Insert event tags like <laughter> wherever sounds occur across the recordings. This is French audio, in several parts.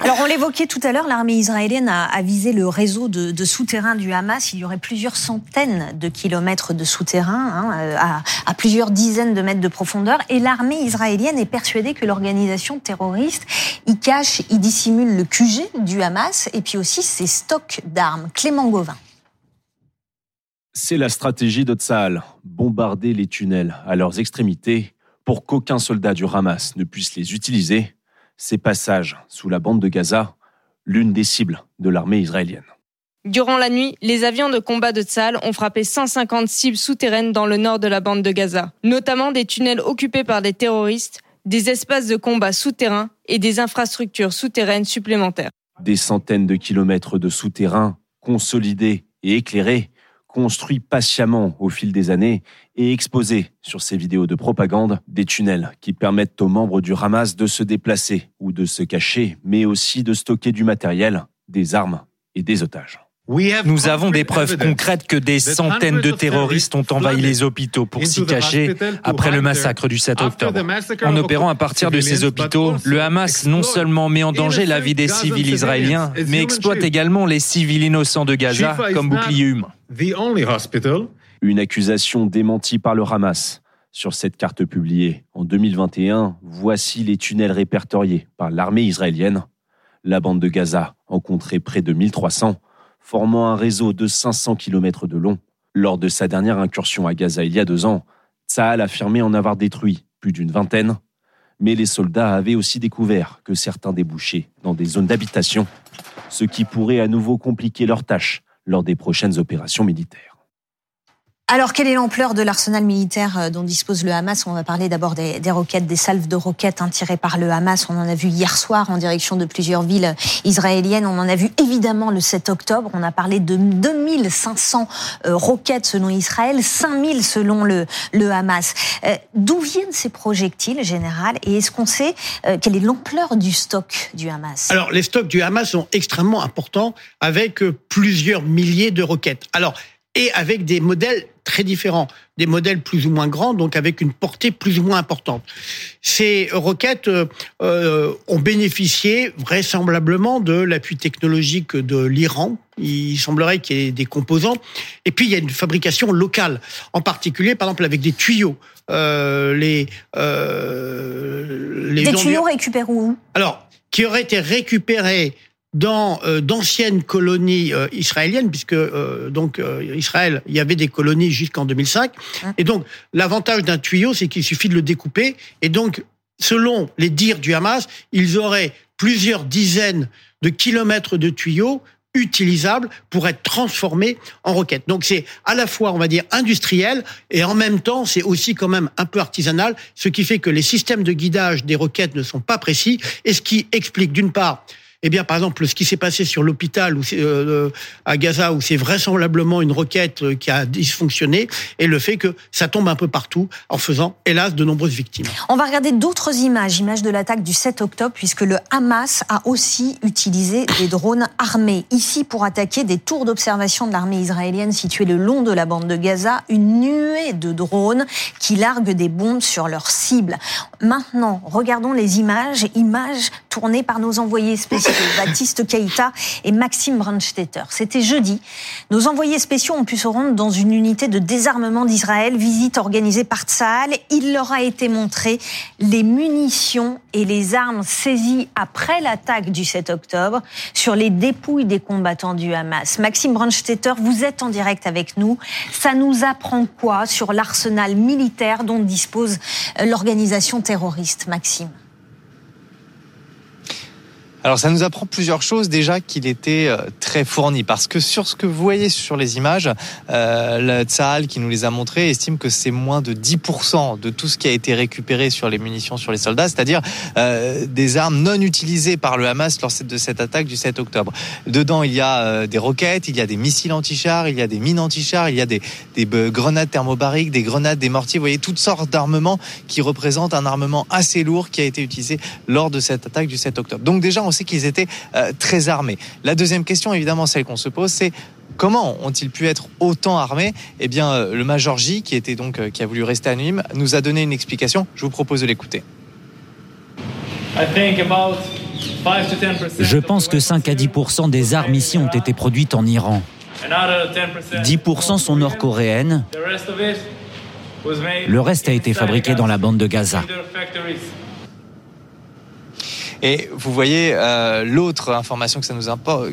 Alors, on l'évoquait tout à l'heure, l'armée israélienne a, visé le réseau de, souterrains du Hamas. Il y aurait plusieurs centaines de kilomètres de souterrains, hein, euh, à, plusieurs dizaines de mètres de profondeur. Et l'armée israélienne est persuadée que l'organisation terroriste y cache, y dissimule le QG du Hamas et puis aussi ses stocks d'armes. Clément Gauvin. C'est la stratégie de bombarder les tunnels à leurs extrémités pour qu'aucun soldat du Hamas ne puisse les utiliser ces passages sous la bande de Gaza, l'une des cibles de l'armée israélienne. Durant la nuit, les avions de combat de Tsahal ont frappé 150 cibles souterraines dans le nord de la bande de Gaza, notamment des tunnels occupés par des terroristes, des espaces de combat souterrains et des infrastructures souterraines supplémentaires. Des centaines de kilomètres de souterrains consolidés et éclairés construit patiemment au fil des années et exposé sur ces vidéos de propagande des tunnels qui permettent aux membres du Hamas de se déplacer ou de se cacher, mais aussi de stocker du matériel, des armes et des otages. Nous avons des preuves concrètes que des centaines de terroristes ont envahi les hôpitaux pour s'y cacher après le massacre du 7 octobre. En opérant à partir de ces hôpitaux, le Hamas non seulement met en danger la vie des civils israéliens, mais exploite également les civils innocents de Gaza comme Une accusation démentie par le Hamas. Sur cette carte publiée en 2021, voici les tunnels répertoriés par l'armée israélienne. La bande de Gaza en compterait près de 1300 formant un réseau de 500 km de long. Lors de sa dernière incursion à Gaza il y a deux ans, Tsahal affirmait en avoir détruit plus d'une vingtaine, mais les soldats avaient aussi découvert que certains débouchaient dans des zones d'habitation, ce qui pourrait à nouveau compliquer leur tâche lors des prochaines opérations militaires. Alors, quelle est l'ampleur de l'arsenal militaire euh, dont dispose le Hamas? On va parler d'abord des, roquettes, des salves de roquettes hein, tirées par le Hamas. On en a vu hier soir en direction de plusieurs villes israéliennes. On en a vu évidemment le 7 octobre. On a parlé de 2500 euh, roquettes selon Israël, 5000 selon le, le Hamas. Euh, d'où viennent ces projectiles, général? Et est-ce qu'on sait quelle est l'ampleur du stock du Hamas? Alors, les stocks du Hamas sont extrêmement importants avec plusieurs milliers de roquettes. Alors, et avec des modèles très différents, des modèles plus ou moins grands, donc avec une portée plus ou moins importante. Ces roquettes euh, euh, ont bénéficié vraisemblablement de l'appui technologique de l'Iran. Il semblerait qu'il y ait des composants. Et puis, il y a une fabrication locale, en particulier, par exemple, avec des tuyaux. Euh, les, euh, les des tuyaux récupérés où? Alors, qui auraient été récupérés dans euh, d'anciennes colonies euh, israéliennes, puisque euh, donc Israël, il y avait des colonies jusqu'en 2005. Hein. Et donc l'avantage d'un tuyau, c'est qu'il suffit de le découper. Et donc, selon les dires du Hamas, ils auraient plusieurs dizaines de kilomètres de tuyaux utilisables pour être transformés en roquettes. Donc c'est à la fois, on va dire, industriel et en même temps, c'est aussi quand même un peu artisanal, ce qui fait que les systèmes de guidage des roquettes ne sont pas précis et ce qui explique d'une part eh bien, par exemple, ce qui s'est passé sur l'hôpital euh, à Gaza, où c'est vraisemblablement une roquette euh, qui a dysfonctionné, et le fait que ça tombe un peu partout, en faisant, hélas, de nombreuses victimes. On va regarder d'autres images, images de l'attaque du 7 octobre, puisque le Hamas a aussi utilisé des drones armés. Ici, pour attaquer des tours d'observation de l'armée israélienne situées le long de la bande de Gaza, une nuée de drones qui larguent des bombes sur leurs cibles. Maintenant, regardons les images, images tournées par nos envoyés spéciaux <laughs> Baptiste Keïta et Maxime Brandstetter. C'était jeudi. Nos envoyés spéciaux ont pu se rendre dans une unité de désarmement d'Israël, visite organisée par Tsahal. Il leur a été montré les munitions et les armes saisies après l'attaque du 7 octobre sur les dépouilles des combattants du Hamas. Maxime Brandstetter, vous êtes en direct avec nous. Ça nous apprend quoi sur l'arsenal militaire dont dispose l'organisation terroriste, Maxime? Alors ça nous apprend plusieurs choses. Déjà qu'il était euh, très fourni parce que sur ce que vous voyez sur les images, euh, le Tsahal qui nous les a montrées estime que c'est moins de 10% de tout ce qui a été récupéré sur les munitions sur les soldats, c'est-à-dire euh, des armes non utilisées par le Hamas lors de cette attaque du 7 octobre. Dedans, il y a des roquettes, il y a des missiles anti-chars, il y a des mines anti-chars, il y a des, des grenades thermobariques, des grenades, des mortiers, vous voyez toutes sortes d'armements qui représentent un armement assez lourd qui a été utilisé lors de cette attaque du 7 octobre. Donc déjà, on sait qu'ils étaient euh, très armés. La deuxième question, évidemment, celle qu'on se pose, c'est Comment ont-ils pu être autant armés? Eh bien, euh, le Major J, qui était donc euh, qui a voulu rester anonyme, nous a donné une explication. Je vous propose de l'écouter. Je pense que 5 à 10% des armes ici ont été produites en Iran. 10 sont nord-coréennes. Le reste a été fabriqué dans la bande de Gaza. Et vous voyez, euh, l'autre information que ça nous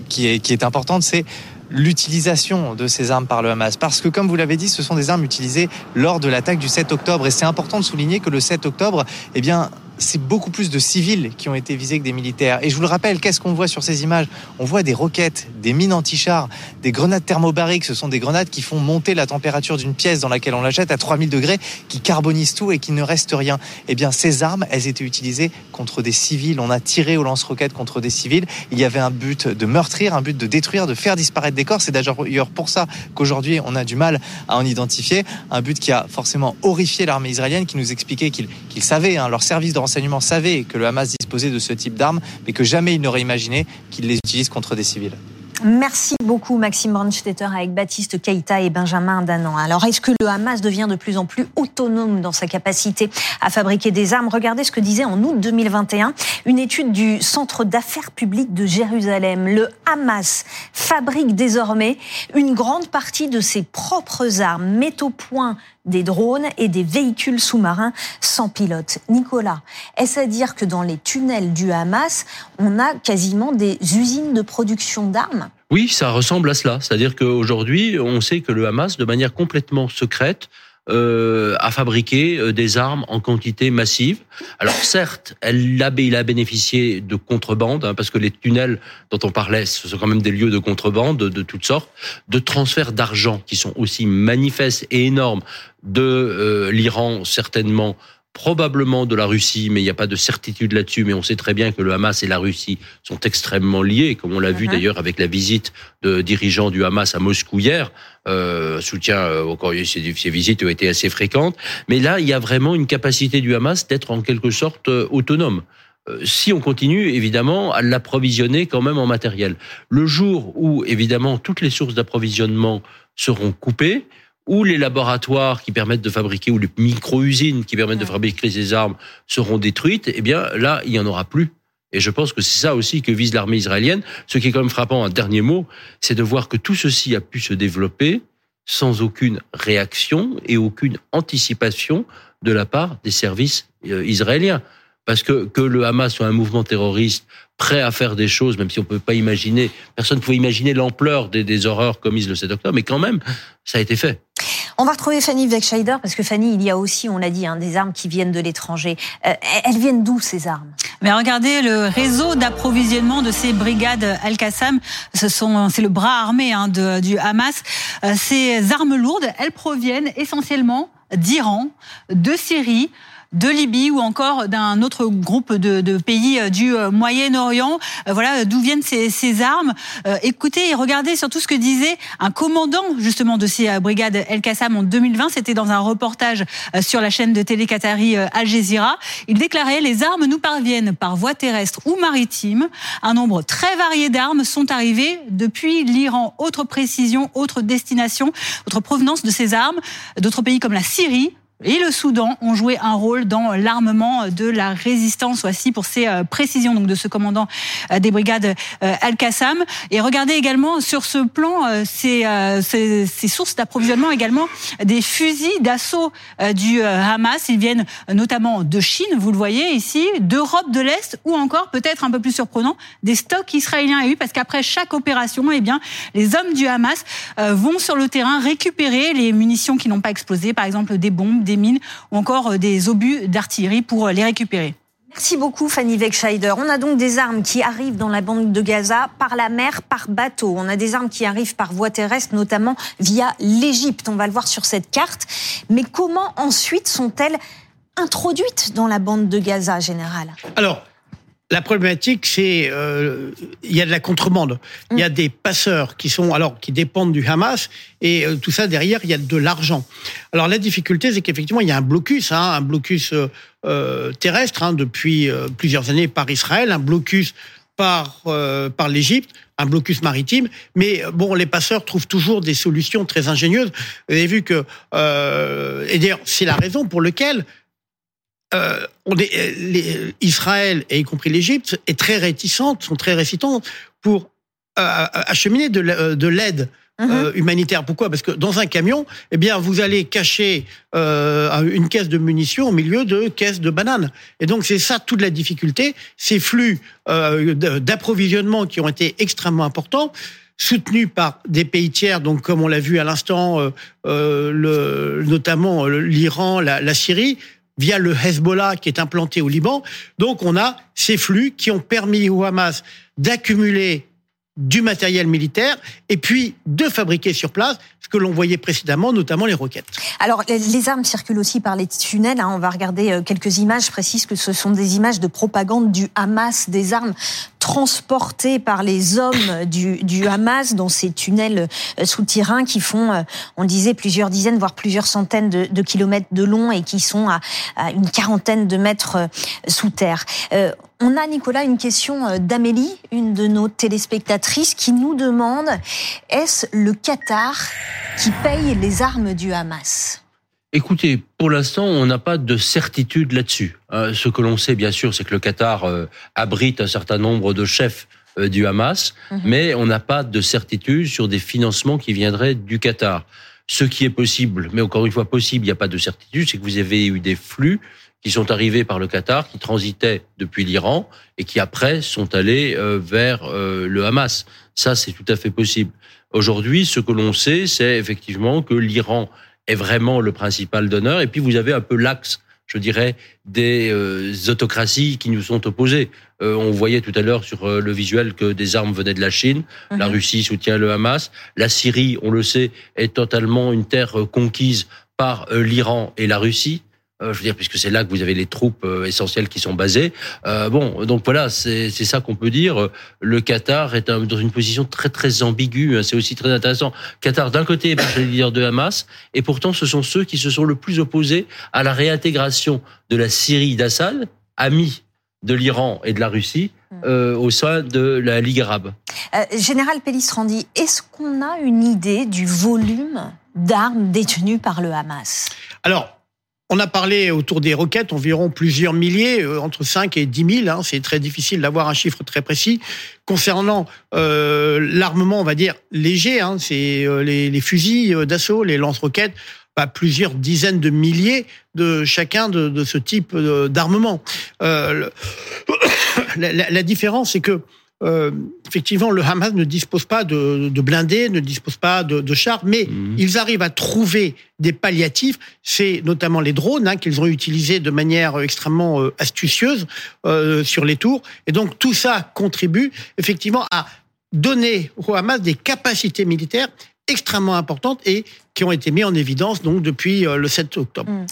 qui est, qui est importante, c'est l'utilisation de ces armes par le Hamas. Parce que, comme vous l'avez dit, ce sont des armes utilisées lors de l'attaque du 7 octobre. Et c'est important de souligner que le 7 octobre, eh bien, c'est beaucoup plus de civils qui ont été visés que des militaires. Et je vous le rappelle, qu'est-ce qu'on voit sur ces images? On voit des roquettes, des mines anti-chars, des grenades thermobariques. Ce sont des grenades qui font monter la température d'une pièce dans laquelle on la jette à 3000 degrés, qui carbonisent tout et qui ne reste rien. Eh bien, ces armes, elles étaient utilisées contre des civils. On a tiré au lance-roquettes contre des civils. Il y avait un but de meurtrir, un but de détruire, de faire disparaître des corps. C'est d'ailleurs pour ça qu'aujourd'hui, on a du mal à en identifier. Un but qui a forcément horrifié l'armée israélienne, qui nous expliquait qu'ils savaient, hein, leur service renseignement savait que le Hamas disposait de ce type d'armes, mais que jamais il n'aurait imaginé qu'il les utilise contre des civils. Merci beaucoup Maxime Brandstetter avec Baptiste Keïta et Benjamin Danan. Alors est-ce que le Hamas devient de plus en plus autonome dans sa capacité à fabriquer des armes? Regardez ce que disait en août 2021 une étude du Centre d'affaires publiques de Jérusalem. Le Hamas fabrique désormais une grande partie de ses propres armes, met au point des drones et des véhicules sous-marins sans pilote. Nicolas, est-ce à dire que dans les tunnels du Hamas, on a quasiment des usines de production d'armes? Oui, ça ressemble à cela. C'est-à-dire qu'aujourd'hui, on sait que le Hamas, de manière complètement secrète, euh, à fabriquer euh, des armes en quantité massive. Alors certes, elle a, il a bénéficié de contrebande, hein, parce que les tunnels dont on parlait, ce sont quand même des lieux de contrebande de, de toutes sortes, de transferts d'argent qui sont aussi manifestes et énormes de euh, l'Iran certainement probablement de la Russie, mais il n'y a pas de certitude là-dessus. Mais on sait très bien que le Hamas et la Russie sont extrêmement liés, comme on l'a vu uh-huh. d'ailleurs avec la visite de dirigeants du Hamas à Moscou hier. Euh, soutien, euh, encore ces, ces visites ont été assez fréquentes. Mais là, il y a vraiment une capacité du Hamas d'être en quelque sorte euh, autonome si on continue évidemment à l'approvisionner quand même en matériel. Le jour où évidemment toutes les sources d'approvisionnement seront coupées, ou les laboratoires qui permettent de fabriquer, ou les micro-usines qui permettent de fabriquer ces armes seront détruites, eh bien là, il n'y en aura plus. Et je pense que c'est ça aussi que vise l'armée israélienne. Ce qui est quand même frappant, un dernier mot, c'est de voir que tout ceci a pu se développer sans aucune réaction et aucune anticipation de la part des services euh, israéliens. Parce que que le Hamas soit un mouvement terroriste prêt à faire des choses, même si on peut pas imaginer, personne ne pouvait imaginer l'ampleur des, des horreurs commises le 7 octobre, mais quand même, ça a été fait. On va retrouver Fanny Wegscheider parce que Fanny, il y a aussi, on l'a dit, hein, des armes qui viennent de l'étranger. Euh, elles viennent d'où ces armes? Mais regardez le réseau d'approvisionnement de ces brigades Al-Qassam. Ce sont, c'est le bras armé hein, de, du Hamas. Euh, ces armes lourdes, elles proviennent essentiellement d'Iran, de Syrie, de Libye ou encore d'un autre groupe de, de pays euh, du euh, Moyen-Orient. Euh, voilà d'où viennent ces, ces armes. écoutez et regardez surtout ce que disait un commandant justement de ces brigades El Qassam en 2020. C'était dans un reportage sur la chaîne de télé qatari Al Jazeera. Il déclarait les armes nous parviennent par voie terrestre ou maritime. Un nombre très varié d'armes sont arrivées depuis l'Iran. Autre précision, autre destination, autre provenance de ces armes. D'autres pays comme la Syrie, et le Soudan ont joué un rôle dans l'armement de la résistance. Voici pour ces euh, précisions donc de ce commandant euh, des brigades euh, Al-Qassam. Et regardez également sur ce plan ces, ces, ces sources d'approvisionnement également des fusils d'assaut du Hamas. Ils viennent notamment de Chine, vous le voyez ici, d'Europe de l'Est ou encore peut-être un peu plus surprenant des stocks israéliens eu parce qu'après chaque opération, eh bien les hommes du Hamas vont sur le terrain récupérer les munitions qui n'ont pas explosé, par exemple des bombes, des des mines ou encore euh, des obus d'artillerie pour euh, les récupérer. Merci beaucoup Fanny Wegscheider. On a donc des armes qui arrivent dans la bande de Gaza par la mer, par bateau. On a des armes qui arrivent par voie terrestre, notamment via l'Égypte. On va le voir sur cette carte. Mais comment ensuite sont-elles introduites dans la bande de Gaza, général? Alors, la problématique, c'est euh, il y a de la contrebande. Il y a des passeurs qui sont alors qui dépendent du Hamas et euh, tout ça derrière, il y a de l'argent. Alors la difficulté, c'est qu'effectivement, il y a un blocus, hein, un blocus euh, terrestre hein, depuis plusieurs années par Israël, un blocus par par l'Égypte, un blocus maritime. Mais bon, les passeurs trouvent toujours des solutions très ingénieuses. Vous avez vu que et d'ailleurs, c'est la raison pour laquelle on Israël et y compris l'Égypte est très réticente, sont très réticentes pour acheminer de l'aide Mhm. Euh, humanitaire. Pourquoi? Parce que dans un camion, eh bien, vous allez cacher euh, une caisse de munitions au milieu de caisses de bananes. Et donc, c'est ça toute la difficulté. Ces flux euh, d'approvisionnement qui ont été extrêmement importants soutenus par des pays tiers, donc comme on l'a vu à l'instant, le, notamment l'Iran, la, la Syrie, via le Hezbollah qui est implanté au Liban. Donc on a ces flux qui ont permis au Hamas d'accumuler du matériel militaire et puis de fabriquer sur place ce que l'on voyait précédemment, notamment les roquettes. Alors les, armes circulent aussi par les tunnels. Hein. On va regarder euh, quelques images. Je précise que ce sont des images de propagande du Hamas, des armes transportées par les hommes du, Hamas dans ces tunnels euh, souterrains qui font, euh, on disait, plusieurs dizaines, voire plusieurs centaines de, kilomètres de long et qui sont à, une quarantaine de mètres sous terre. On a, Nicolas, une question euh, d'Amélie, une de nos téléspectatrices, qui nous demande est-ce le Qatar qui paye les armes du Hamas? Écoutez, pour l'instant, on n'a pas de certitude là-dessus. Euh, ce que l'on sait, bien sûr, c'est que le Qatar euh, abrite un certain nombre de chefs du Hamas, mhm. mais on n'a pas de certitude sur des financements qui viendraient du Qatar. Ce qui est possible, mais encore une fois possible, il n'y a pas de certitude, c'est que vous avez eu des flux qui sont arrivés par le Qatar, qui transitaient depuis l'Iran et qui après sont allés euh, vers euh, le Hamas. Ça, c'est tout à fait possible. Aujourd'hui, ce que l'on sait, c'est effectivement que l'Iran est vraiment le principal donneur. Et puis, vous avez un peu l'axe, je dirais, des euh, autocraties qui nous sont opposées. on voyait tout à l'heure sur le visuel que des armes venaient de la Chine. Mhm. La Russie soutient le Hamas. La Syrie, on le sait, est totalement une terre conquise par l'Iran et la Russie. Euh, je veux dire, puisque c'est là que vous avez les troupes euh, essentielles qui sont basées. Euh, bon, donc voilà, c'est ça qu'on peut dire. Le Qatar est dans une position très très ambiguë. Hein. C'est aussi très intéressant. Qatar, d'un côté, est le leader de Hamas, et pourtant, ce sont ceux qui se sont le plus opposés à la réintégration de la Syrie d'Assad, ami de l'Iran et de la Russie, mm. au sein de la Ligue arabe. Général Pellistrandi, est-ce qu'on a une idée du volume d'armes détenues par le Hamas? Alors, on a parlé autour des roquettes, environ plusieurs milliers, euh, entre 5 et 10 000. Hein, c'est très difficile d'avoir un chiffre très précis. Concernant euh, l'armement, on va dire léger, hein, c'est euh, les, fusils d'assaut, les lance-roquettes, bah, plusieurs dizaines de milliers de chacun de, ce type d'armement. <coughs> la, la, différence, c'est que euh, effectivement, le Hamas ne dispose pas de, blindés, ne dispose pas de, chars, mais mhm. ils arrivent à trouver des palliatifs. C'est notamment les drones hein, qu'ils ont utilisés de manière extrêmement euh, astucieuse euh, sur les tours. Et donc tout ça contribue effectivement à donner au Hamas des capacités militaires extrêmement importantes et qui ont été mis en évidence donc depuis le 7 octobre. Mm.